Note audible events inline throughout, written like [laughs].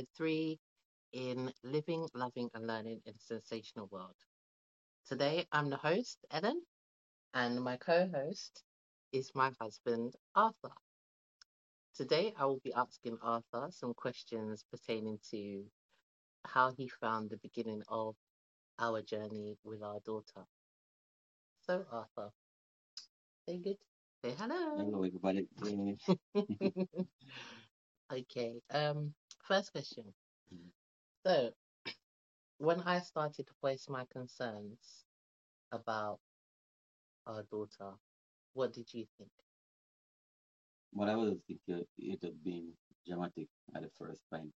Episode three in Living, Loving, and Learning in a Sensational World. Today, I'm the host, Ellen, and my co host is my husband, Arthur. Today, I will be asking Arthur some questions pertaining to how he found the beginning of our journey with our daughter. So, Arthur, say good. Say hello. Hello, everybody. [laughs] [laughs] Okay. Um, first question. Mm. So, [clears throat] when I started to voice my concerns about our daughter, what did you think? What I was thinking, it had been dramatic at the first time.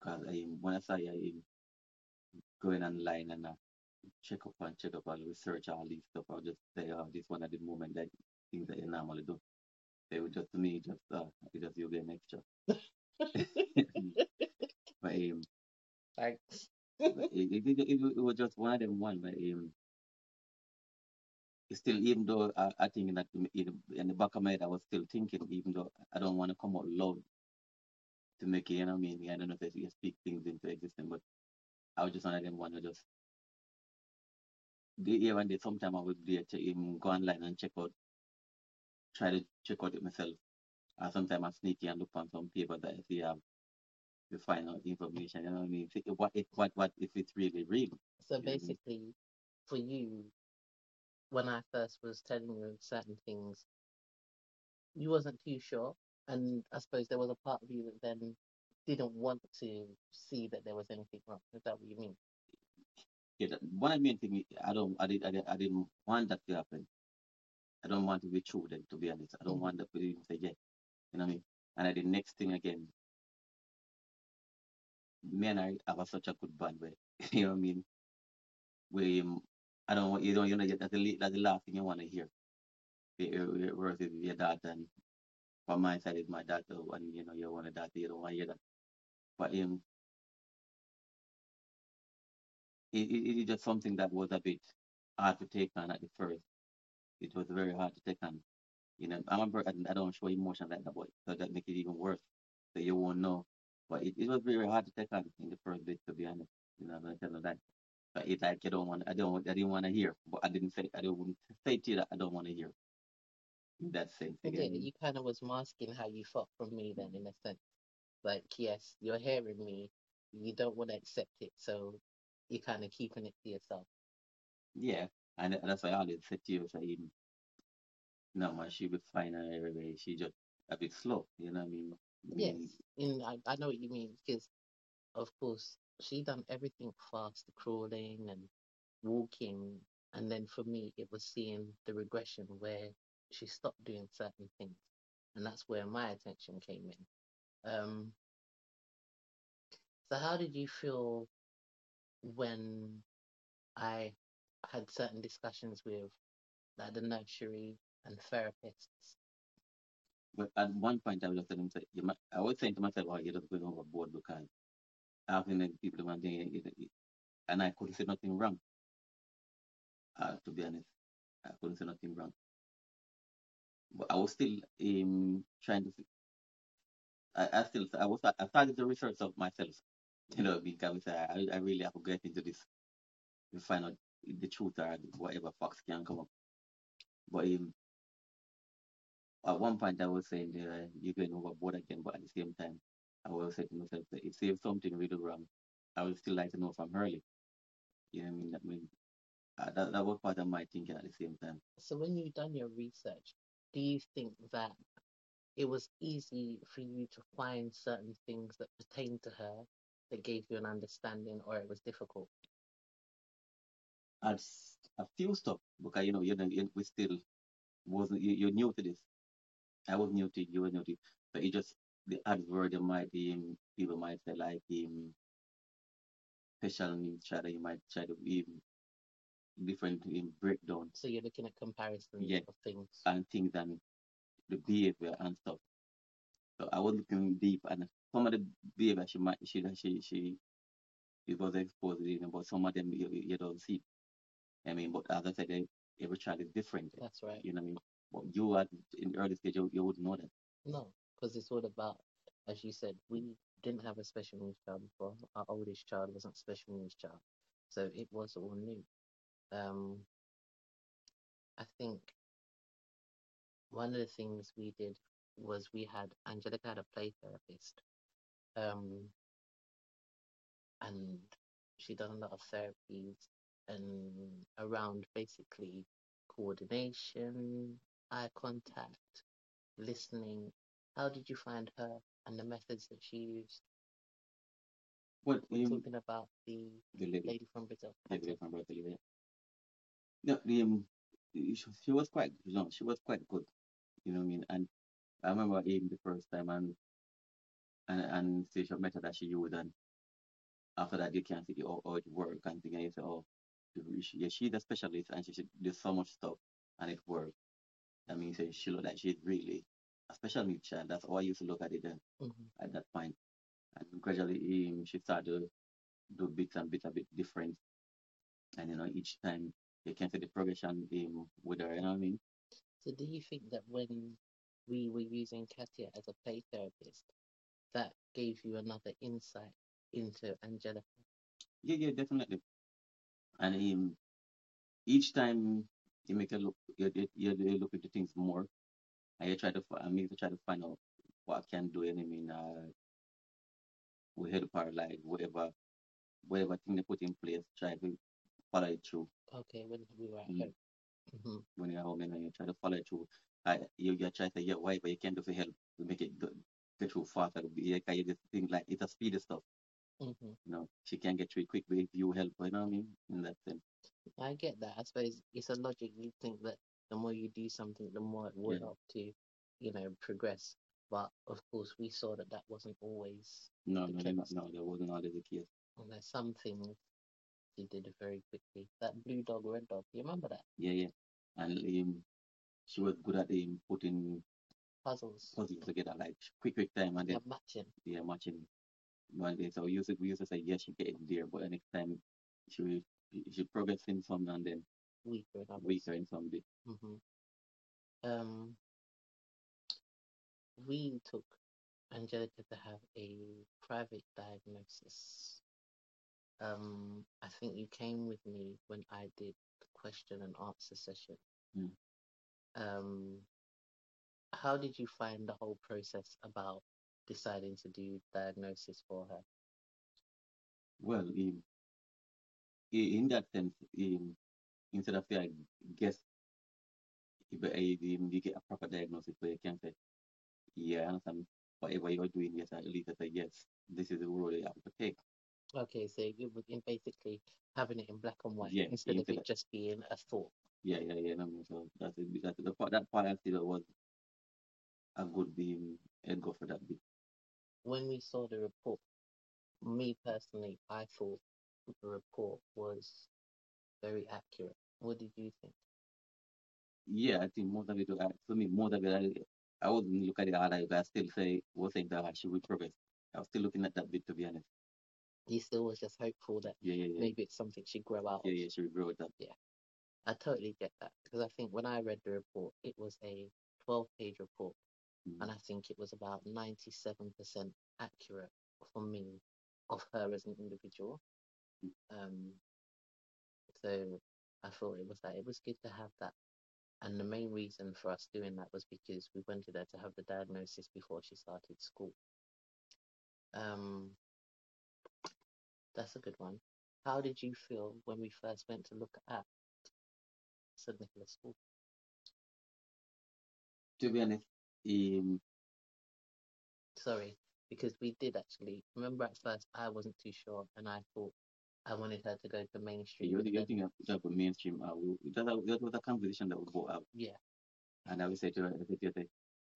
Because I, when I saw you going online and uh, check up and check up and research all these stuff, I would just say, oh, this one at the moment, that things that you normally do. They would just, to me, just, uh, it just you get an extra. [laughs] [laughs] but um, Thanks. it, it, it, it, it was just one of them one, but um, still, even though I, I think that in, in the back of my head, I was still thinking, even though I don't want to come out loud to make it, you know what I mean? I don't know if you speak things into existence, but I was just one of them one who just, the here and there, sometime I would be to even go online and check out, try to check out it myself. Or sometimes I sneak and look on some paper that if you have find out information, you know what I mean? If it- What, if, what, what if it's really real? So You know I mean? basically, for you, when I first was telling you certain things, you wasn't too sure, and I suppose there was a part of you that then didn't want to see that there was anything wrong. Is that what you mean? Yeah, that, one of the main thing I don't, I did, I, did, I didn't want that to happen. I don't want to be true then, to be honest. I don't Mhm. want that to even say yeah. You know what I mean? And I did next thing again. Me and I have such a good bond where, [laughs] you know what I mean? We, I don't want, you don't, you know, that's the, that's the last thing you want to hear. Versus your daughter and from my side is my daughter and, you know, you want a daughter, you don't want to hear that. But, um, it, it, it is just something that was a bit hard to take on at the first. It was very hard to take on. You know, I'm a I don't show emotion like that, but so that make it even worse. So you won't know. But it, it was very hard to take on in the first bit, to be honest. You know, I'm gonna tell you that. But it's like you don't want, I don't, I didn't want to hear, but I didn't say, I didn't say to you that I don't want to hear. In that sense, you you kind of was masking how you felt from me then, in a sense. Like, yes, you're hearing me, you don't want to accept it, so you're kind of keeping it to yourself. Yeah, and that's why I always said to you, say, know, man, she be fine and everything. She just a bit slow, you know what I mean? Yes, and I, I know what you mean because, of course, she done everything fast, the crawling and walking, and then for me, it was seeing the regression where she stopped doing certain things, and that's where my attention came in. Um, so how did you feel when I had certain discussions with like the nursery and therapists? But at one point, I was telling him, I was saying to myself, oh, you're just going overboard because having people one thing, and I couldn't say nothing wrong. Uh, to be honest, I couldn't say nothing wrong. But I was still um, trying to. I, I still, I was, I started the research of myself. You know, because I, I really have to get into this to find out the truth or whatever facts can come up. But um, at one point, I was saying uh, you're going overboard again, but at the same time, I was saying to myself that if there's something really wrong, I would still like to know from early. You know what I mean? That mean uh, that, that was part of my thinking at the same time. So when you've done your research, do you think that it was easy for you to find certain things that pertain to her that gave you an understanding, or it was difficult? As a few stuff because you know you know we still wasn't you, you're new to this. I was new to it, you were new to it. But it just the word you might um, people might say like um special needs to you might try to even different um, breakdown So you're looking at comparison Yeah. of things. and things and the behavior and stuff. So I was looking deep and some of the behavior she might she she she it was exposed in but some of them you, you don't see. I mean but as I said they, every child is different. That's right. You know what I mean? But you at in the early stage you, you wouldn't know that. No, because it's all about, as you said, we didn't have a special needs child before. Our oldest child wasn't a special needs child, so it was all new. Um, I think one of the things we did was we had Angelica had a play therapist, um, and she done a lot of therapies and around basically coordination, eye contact, listening. How did you find her and the methods that she used? What We're um, talking about the the lady, lady from Brazil. the lady from Brazil, yeah. No, the, um, she, she was quite, you know, she was quite good. You know what I mean? And I remember even the first time and and and say she met that she used and after that you can see the how, how it work and thing and you say, oh, she, yeah, she's a specialist and she should do so much stuff and it worked. I mean, so she looked like she's really a special needs child. That's how I used to look at it then hmm at that point. And gradually um, she started to do bits and bits a bit different. And you know, each time you can see the progression um, with her, you know what I mean? So do you think that when we were using Katia as a play therapist, that gave you another insight into Angelica? Yeah, yeah, definitely. And um, each time you make a look, you, you, you you look into things more, and you try to, I mean, to try to find out what I can do. And I mean, uh, we help her, like, whatever, whatever thing they put in place, try to follow it through. Okay, when we were Mm. home. hmm When you're home and you try to follow it through, you, you try to say, yeah, whatever you can't do for help to make it go, get through faster. 'cause you just think like it's a speedy stuff. Hmm You know, she can get through it quick, if you help, her, you know what I mean? In that sense. I get that. I suppose it's a logic. You think that the more you do something, the more it will Yeah. help to, you know, progress. But of course, we saw that that wasn't always No, the no, they're not, case. no, that wasn't always the case. And there's some things she did very quickly. That blue dog, red dog. You remember that Yeah, yeah. And um, she was good at um, putting puzzles? puzzles together, like quick, quick time, and Yeah, then matching. yeah, matching one day. So we used to, we used to say, yes, she get it there, but the next time she will, she progress in some, and then weaker weaker in some bit. hmm Um, we took Angelica to have a private diagnosis. Um, I think you came with me when I did the question and answer session. Mm. Um, how did you find the whole process about deciding to do diagnosis for her? Well, um, in that sense, um, instead of I guess, if um, you get a proper diagnosis where you can say, yeah, I understand whatever you're doing, yes, at least I say, yes, this is the road you have to take. Okay, so you were in basically having it in black and white Yeah, instead of it just being a thought. Yeah, yeah, yeah. Mean, so that's it. That's the part. That part I feel was a good being and go for that bit. When we saw the report, me personally, I thought the report was very accurate. What did you think? Yeah, I think most of it. For me, most of it, I, I wouldn't look at it hard. I still say was saying that she will progress. I was still looking at that bit to be honest. You still was just hopeful that Yeah, yeah, yeah. maybe it's something she grow out Yeah, of. yeah. She will grow with that. Yeah. I totally get that because I think when I read the report, it was a 12 page report. And I think it was about 97% accurate for me of her as an individual. Mm. Um, so I thought it was that it was good to have that. And the main reason for us doing that was because we wanted her to have the diagnosis before she started school. Um, that's a good one. How did you feel when we first went to look at St. Nicholas School? To be honest, um, Sorry, because we did actually. Remember at first I wasn't too sure and I thought I wanted her to go to mainstream. you but you then- think of with mainstream. Uh, we, that, was- that was a conversation that we brought up, yeah, and I would say to her, I said to her,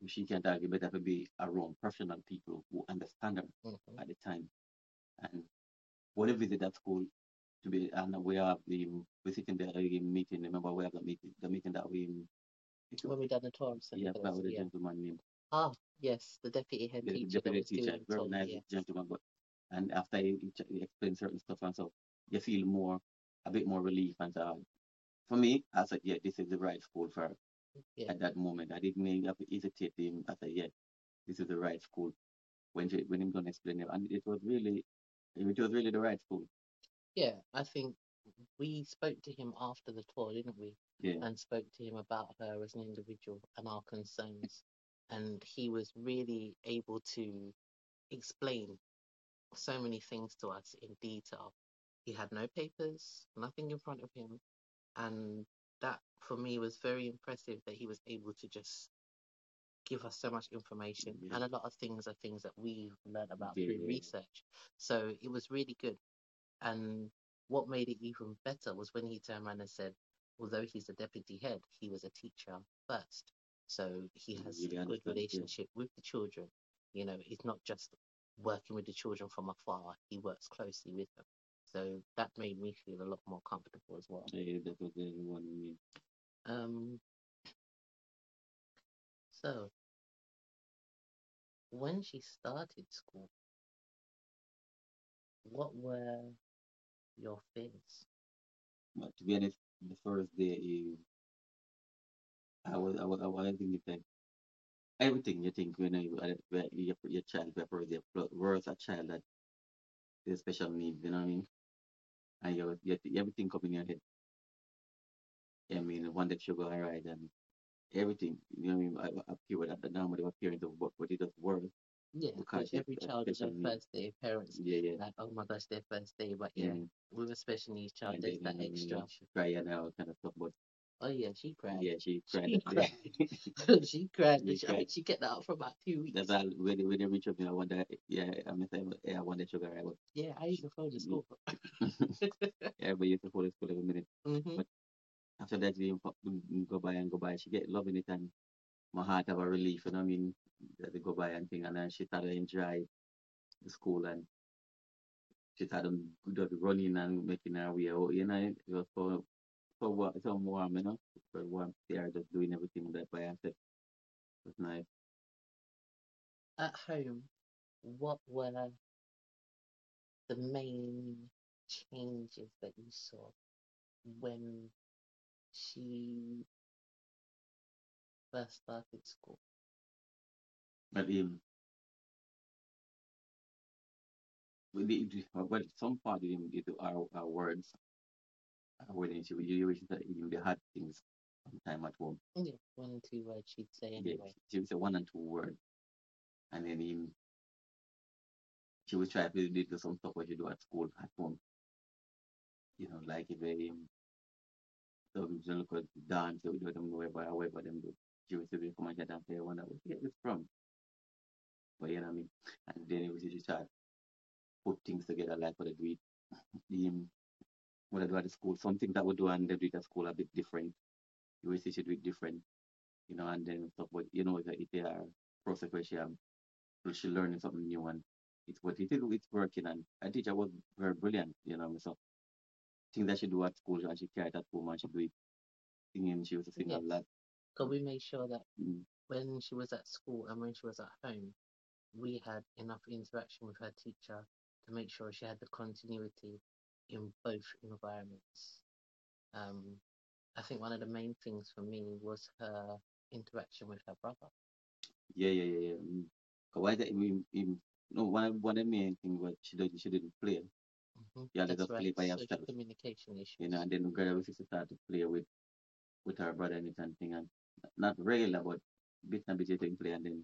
she can't argue, better to be around professional people who understand her mhm, at the time. And when I visit that school, to be and we have the we sit in the meeting. Remember, we have the meeting, the meeting that we when we done the tour St. yeah, that was yeah. gentleman named Ah, yes, the deputy head the teacher that deputy was teacher, doing very tour, nice yes. gentleman. But and after he, he ch- he explained certain stuff and so you feel more a bit more relief and so for me, I said, yeah, this is the right school for her Yeah. at that moment. I didn't have to hesitate. Him. I said, yeah, this is the right school. when she, when him done explain it, and it was really it was really the right school. Yeah, I think we spoke to him after the tour, didn't we? Yeah, And spoke to him about her as an individual and our concerns. And he was really able to explain so many things to us in detail. He had no papers, nothing in front of him. And that for me was very impressive that he was able to just give us so much information. Yeah. And a lot of things are things that we've learned about Yeah, through yeah. research. So it was really good. And what made it even better was when he turned around and said, although he's the deputy head, he was a teacher first. So he has really a good understand, yeah. relationship with the children. You know, he's not just working with the children from afar, he works closely with them. So that made me feel a lot more comfortable as well. yeah, that was the one. I mean. Um, so when she started school, what were your fears? But to be honest, the first day, he, I was, I was, I was like everything you think when you, when your, your child first day, plus a child that has special needs, you know what I mean? And you, you, everything come in your head. I mean, one that sugar alright and everything, you know what I mean? I, I appear at the number of appearance of what, what it does worth. Yeah, Because every child is their first day. Parents Yeah, yeah. like, oh my gosh, their first day. But yeah, Mm. with a special needs child, And there's that extra. Cry and all kind of stuff, but Oh yeah, she cried. yeah, she cried. She [laughs] day. she cried. She She, I cried. she kept that up for about two weeks. That's all. When they, when they reach you know, I wonder, yeah, I mean, yeah, I wonder sugar, right? Yeah, I used to phone the Mm. school. [laughs] Everybody used to hold the school every minute. hmm But after that, we we go by and go by. She get loving it, and my heart have a relief. You know what I mean? They go by and thing, and then eh? she started enjoy the school, and she started running and making her way out. You know, it was so so wa- so warm, you know, very warm there, just doing everything that by herself. It was nice. At home, what were the main changes that you saw when she first started school? But um, we did, well, some part of him is our, our words. Our words, she would use that even the hard things sometime at home. Yeah, one and two words she'd say Yeah, she would say one and two words. And then him, she would try to do some stuff what she do at school, at home. You know, like if they, um, so we just look at dance, we do them wherever, however them do. She would say, "We come and get dance, I wonder where you get this from. But you know what I mean? And then it was just try put things together like what they do it. Um, what they do at the school, something that we do and they do it at school a bit different. You will see she do it different, you know, and then stuff, but you know, it's a, it's a process where she, um, she learning something new and it's what it is, it's working. And I teacher was very brilliant, you know, so things that she do at school and she carried at home and she do it singing, she was to sing Yes. a lot. Because we made sure that Mm, when she was at school and when she was at home, we had enough interaction with her teacher to make sure she had the continuity in both environments. Um, I think one of the main things for me was her interaction with her brother. Yeah, yeah, yeah, yeah. Mm. why that no, one one of the main things was she didn't, she didn't play, hmm Yeah, let That's us play by social yourself. communication issues. you know, and then the girl we used to start to play with, with her brother and it and thing, and not regular, but bit and bit you play, and then,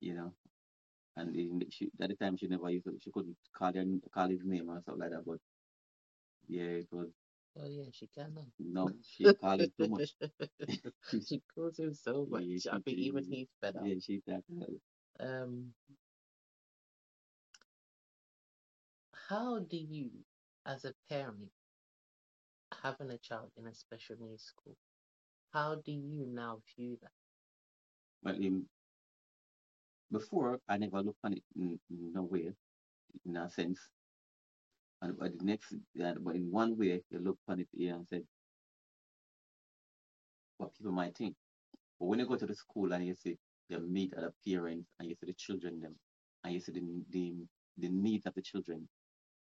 you know, and in, she, at the time she never used to, she couldn't call her, call his name or something like that, but yeah, it was, Oh yeah, she can now. no, she [laughs] called him too much. [laughs] she calls him so [laughs] much. Yeah, I she think even he's fed up. Yeah, she that. Um, how do you, as a parent, having a child in a special needs school, how do you now view that? But um, before, I never looked on it in, in no way, in a sense. And but the next, but in one way, you look on it here and said, what people might think. But when you go to the school and you see you meet other parents and you see the children them, and you see the the, the needs of the children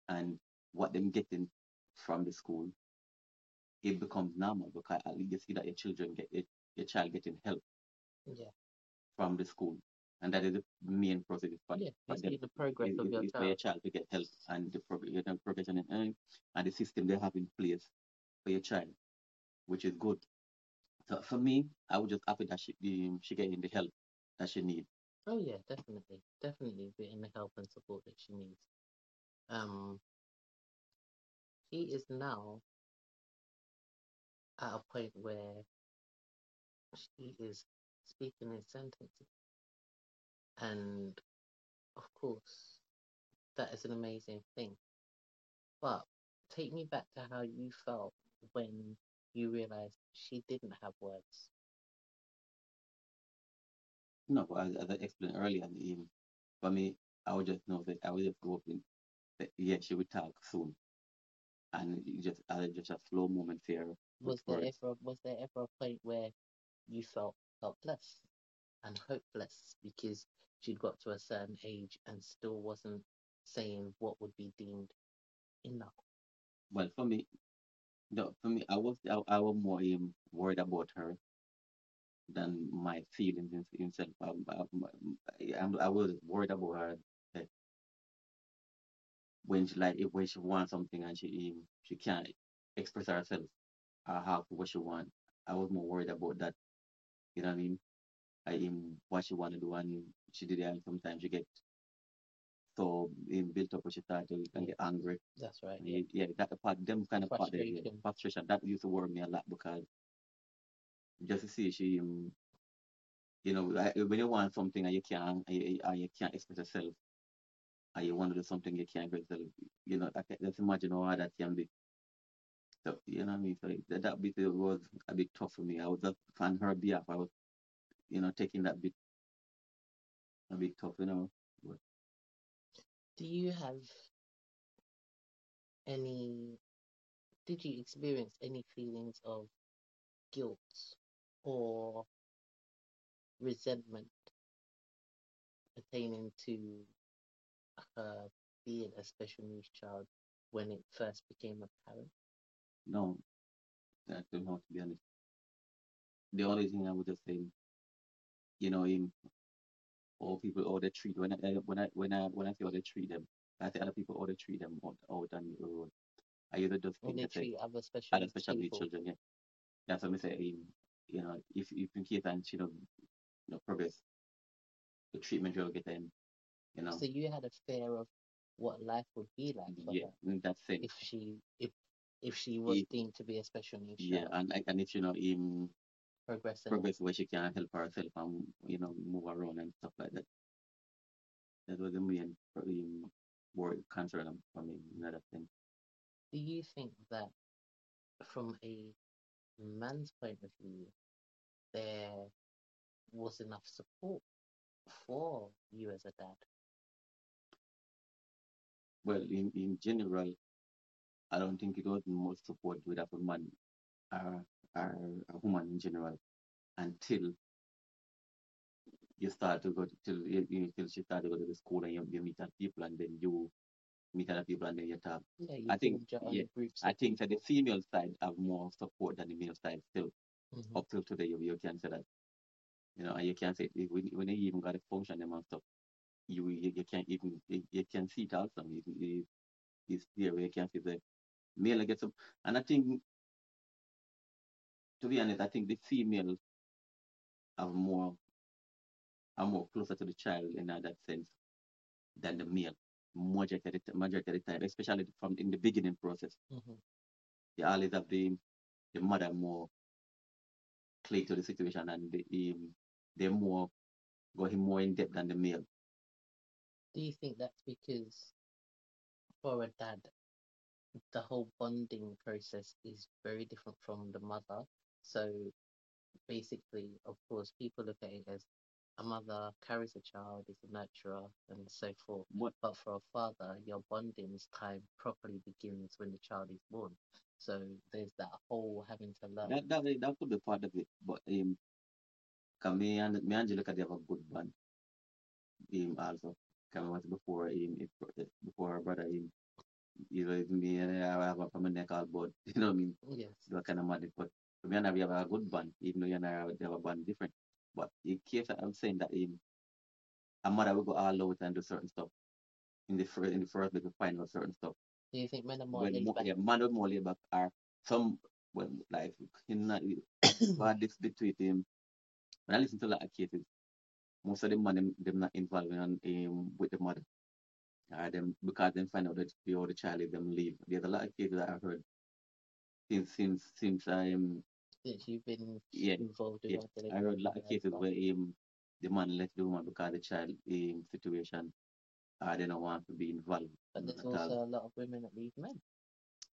and what them getting from the school, it becomes normal because at least you see that your children get your, your child getting help Yeah, from the school. And that is the main process for, Yeah, for you them. the progress of your it's for your child. child to get help and the prog- you know, progression in, and and the system they have in place for your child, which is good. So for me, I would just happy that she the, she getting the help that she needs. Oh yeah, definitely, definitely getting the help and support that she needs. Um, she is now at a point where she is speaking in sentences, and of course, that is an amazing thing. But take me back to how you felt when you realized she didn't have words. No, as, as I explained earlier, um, for me, I would just know that I would just in that yeah, she would talk soon. And just uh, just a slow moment here Was there ever was there ever a point where you felt helpless and hopeless because she'd got to a certain age and still wasn't saying what would be deemed enough? Well, for me, no, for me, I was I, I was more um, worried about her than my feelings in himself. Um, I, I'm, I was worried about her that when she like when she wants something and she um, she can't express herself or have what she want. I was more worried about that. You know what I mean? I um, what she wanted to do and she did it and sometimes she get so um, built up when she started to and get angry. That's right. Yeah. you- yeah, that part, them kind of part, there, yeah, Frustration. That used to worry me a lot because just to see she, um, you know, I- when you want something and you can't, and you, and you can't express yourself, and you want to do something you can't express yourself, you know, I can just imagine how hard that can be. So, you know what I mean? So that, that bit was a bit tough for me. I was just on her behalf. I was, you know, taking that bit a bit tough, you know. But Do you have any did you experience any feelings of guilt or resentment pertaining to her being a special needs child when it first became apparent? no, I don't know to be honest. The only thing I would have say, you know, in all people how they treat when I when I when I when I say how they treat them, I say other people how they treat them out, out on the road. I either just When they say treat other special other special children, yeah. That's what I say. Um, you know, if if in case and you know, you know, progress, the treatment you'll get them, you know, So you had a fear of what life would be like for yeah, her in that sense, if she if if she was If- deemed to be a special needs yeah, child and and if you know, in progressing progress where she can help herself and you know move around and stuff like that. That was the main um, worry concern for me. Another thing. do you think that from a man's point of view there was enough support for you as a dad Well, in in general, I don't think it was much support with a man or, or a woman in general until you start to go to, till you, you till she start to go to the school and you, you meet other people and then you meet other people and then you talk. yeah you I think- formed your own yeah, I think that the female side have more support than the male side still. Mhm. Up till today, you, you can say that. You know, and you can say when, when you even got a function and stuff, you you, you can't even you, you can see it also. You, you, it's there where you can see the male gets up. And I think, to be honest, I think the female are more are more closer to the child in that sense than the male. Majority of the, majority of the time, especially from in the beginning process, Mhm. you always have the the mother more cling to the situation and the um, they're more going more in depth than the male. do you think that's because for a dad the whole bonding process is very different from the mother so basically of course people look at it as a mother carries a child is a nurturer and so forth What But for a father, your bonding time properly begins when the child is born. So there's that whole having to learn. that that that could be part of it, but um, cause me and me and Angelica they have a good bond. Um, also, can was before him, before her brother him. You know, me and I have a family neck all but [laughs] you know what I mean. Yes. You kind of mad, but me and her we have a good bond, even though you and I have, a bond different. But in case I'm saying that him, a mother will go all out and do certain stuff in the first in the first to find out certain stuff. Do you think men are more When laid back? yeah, man or more laid back are some well like in not [coughs] bad this between him. When I listen to a lot of cases, most of the man them, them not involved in um, with the mother. Uh, them because them find out that the other child them leave. There's a lot of cases that I've heard since since since I'm Since you've been yeah involved in yeah I a lot of as cases where um the man left the woman because the child um situation I they don't want to be involved But there's at all. also a lot of women that leave men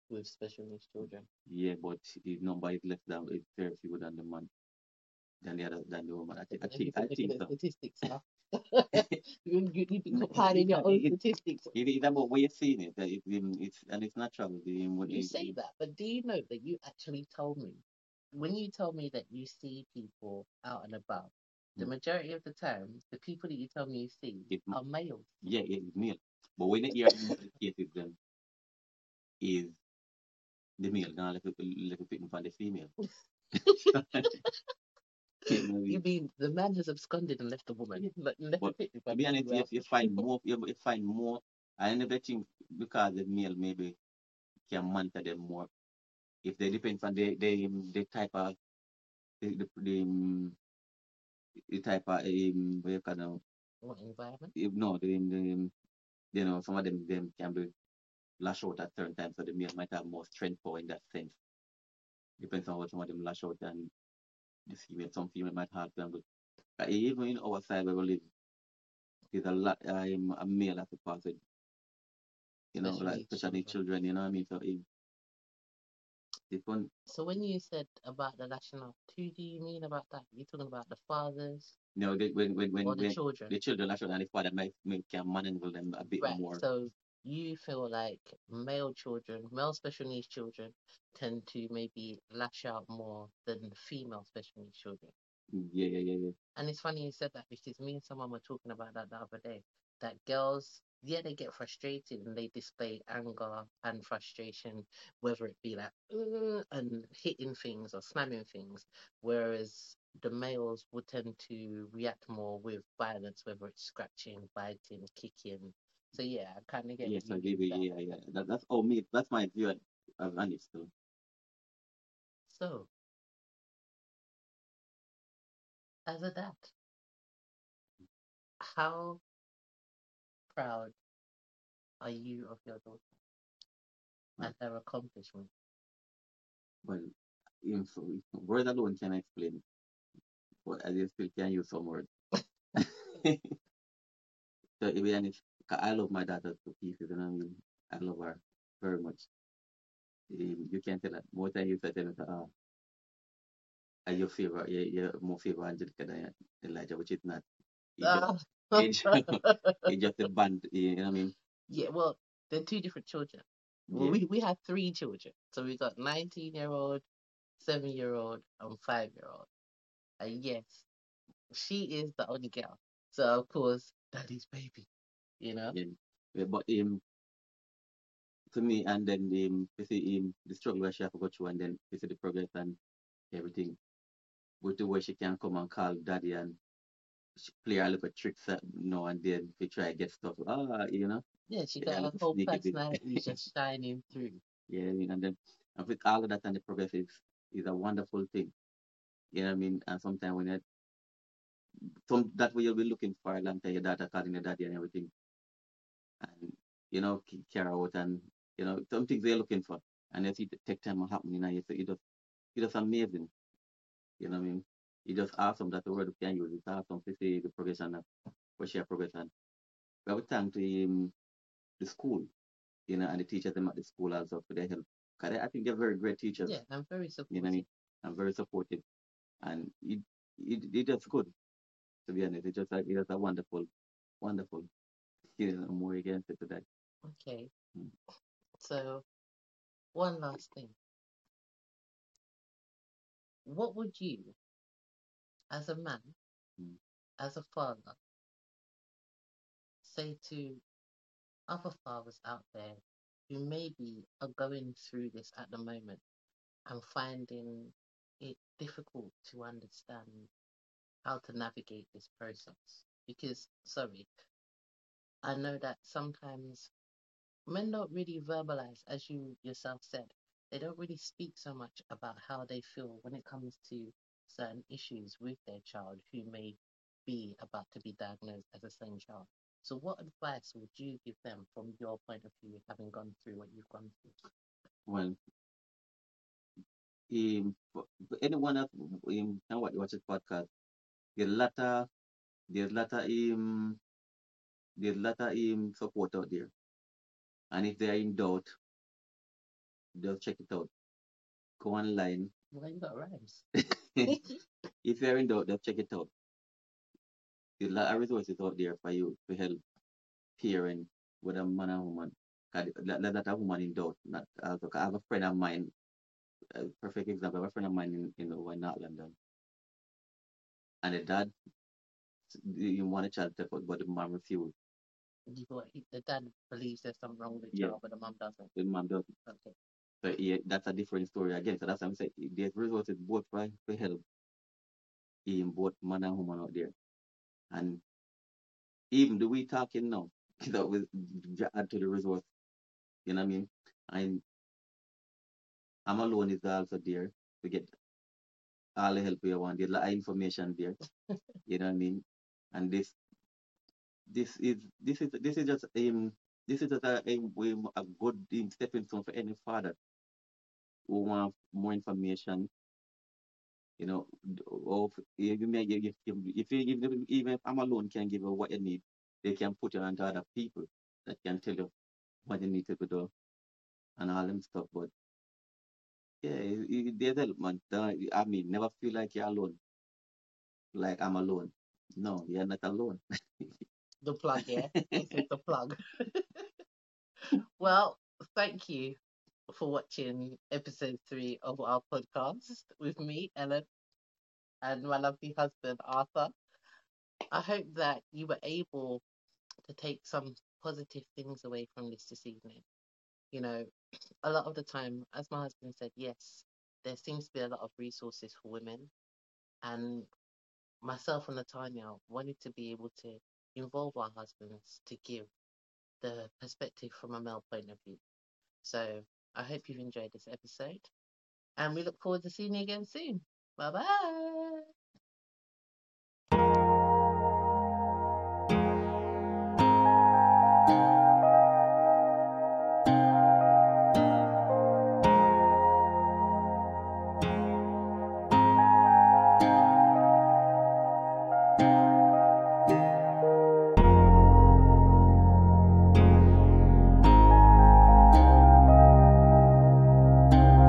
with special needs children. Yeah, but the number is less than it's very fewer than the man than the other than the woman. I think I think I think so. the statistics now. You, you, you've been No, your own it, statistics. it, it's about where you're seeing it. That it, it's and it's natural. The, um, You say it, that, but do you know that you actually told me when you told me that you see people out and about, the Mm. majority of the time, the people that you tell me you see it are males. yeah, it's male. But when you hear most the cases then is the male gonna let it let it in for the female. [laughs] [laughs] [laughs] [laughs] You know, You mean the man has absconded and left the woman? But to be honest, if you find more, you, you find more. I never think because the male maybe can monitor them more. If they depend on the the um, the type of the the, the, um, the type of um, what you call now, What environment? if no the, the you know some of them them can be lash out at certain times, so the male might have more strength power in that sense. Depends on what some of them lash out and the female, some female might have them. But uh, even in our side where we live, there's a lot I'm a male has to pass you know, Special like especially children. children, you know what I mean? So it's one So when you said about the lashing out, who do you mean about that? You're talking about the fathers No, they, when when when, or the when children? the children lash out and the father might, might can manhandle them a bit Right. more. So you feel like male children, male special needs children, tend to maybe lash out more than female special needs children. Yeah, yeah, yeah, yeah. And it's funny you said that because me and someone were talking about that the other day. That girls, yeah, they get frustrated and they display anger and frustration, whether it be like "Ugh," and hitting things or slamming things, whereas the males would tend to react more with violence, whether it's scratching, biting, kicking. So yeah, I kind of get Yes, I give you, that. yeah, yeah. That, that's all me. That's my view of of Anis too. So, as a dad, how proud are you of your daughter and her accomplishment? Well, in so word alone can I explain, but I still can use some words. [laughs] [laughs] So honest, 'cause I love my daughter to pieces, and I mean, I love her very much. Um, you can tell that more time you say to me, uh, your favorite, you're, you're more favorite Angelica than Elijah, which is not. It just, Ah. [laughs] just, a band, you know what I mean? yeah, well, they're two different children. Well, Yeah. we, we have three children. So we got 19 year old, seven year old, and five year old. And yes, she is the only girl. So, of course, daddy's baby, you know? Yeah. Yeah, but um, to me, and then um, you see um, the struggle where she have to go through, and then you see the progress and everything. With the way she can come and call daddy and she play a little tricks uh, now and then to try to get stuff. Ah, you know, Yeah, she yeah, got her little whole personality just [laughs] shining through. Yeah, I mean, and then and with all of that and the progress is, is a wonderful thing. You know what I mean? And sometimes when you some that way you'll be looking for a long time, your daughter calling your daddy and everything. And you know, care out and you know, something they're looking for. And if you take time to happen, you know, it's it just it just amazing. You know what I mean? It's just awesome that the word we can use. It's awesome to see the progression of for share progression. We have to thank the um, the school, you know, and the teachers them at the school also for their help. Cause I think they're very great teachers. Yeah, I'm very supportive. you know what I mean? And very supportive. And it, it, it just good, to be honest. It's just like, it's just a wonderful, wonderful, you know, more against it today. Okay, Mm. so one last thing. What would you, as a man, Mm. as a father, say to other fathers out there who maybe are going through this at the moment and finding it difficult to understand how to navigate this process? because sorry, I know that sometimes men don't really verbalize, as you yourself said, they don't really speak so much about how they feel when it comes to certain issues with their child who may be about to be diagnosed as a SEND child. So, what advice would you give them from your point of view, having gone through what you've gone through? Well, um, anyone that um, watch watch this podcast, lot of there's a um, there's a lot of um, support out there, and if they are in doubt, just check it out. Go online. Well, you got rhymes. [laughs] if you're in doubt, just check it out. There's a lot of resources out there for you to help parent, whether man or woman. That, that a woman in doubt. Not I have a friend of mine, a perfect example. I have a friend of mine in, in over in North London, and the dad, you want a child to take out, but the mom refused. You got the dad believes there's something wrong with the Yeah. child, but the mum doesn't. The mom doesn't. Okay. So yeah, that's a different story again. So that's what I'm saying. There's resources both for, for help in both man and woman out there. And even the we talking now, that was j- add to the resource. You know what I mean? And I'm alone is also there to get all the help you want. There's a lot of information there. [laughs] you know what I mean? And this this is this is this is just um this is just a, a, a good stepping stone for any father who want more information, you know, of if you may give if you you even if I'm alone can give you what you need, they can put you onto other people that can tell you what you need to do and all them stuff. But yeah, there's help, I mean, never feel like you're alone. Like I'm alone. No, you're not alone. [laughs] The plug, yeah. [laughs] this is the plug. [laughs] well, thank you for watching episode three of our podcast with me, Ellen, and my lovely husband, Arthur. I hope that you were able to take some positive things away from this this evening. You know, a lot of the time, as my husband said, yes, there seems to be a lot of resources for women, and myself and Natanya wanted to be able to involve our husbands to give the perspective from a male point of view. So I hope you've enjoyed this episode, and we look forward to seeing you again soon. Bye bye.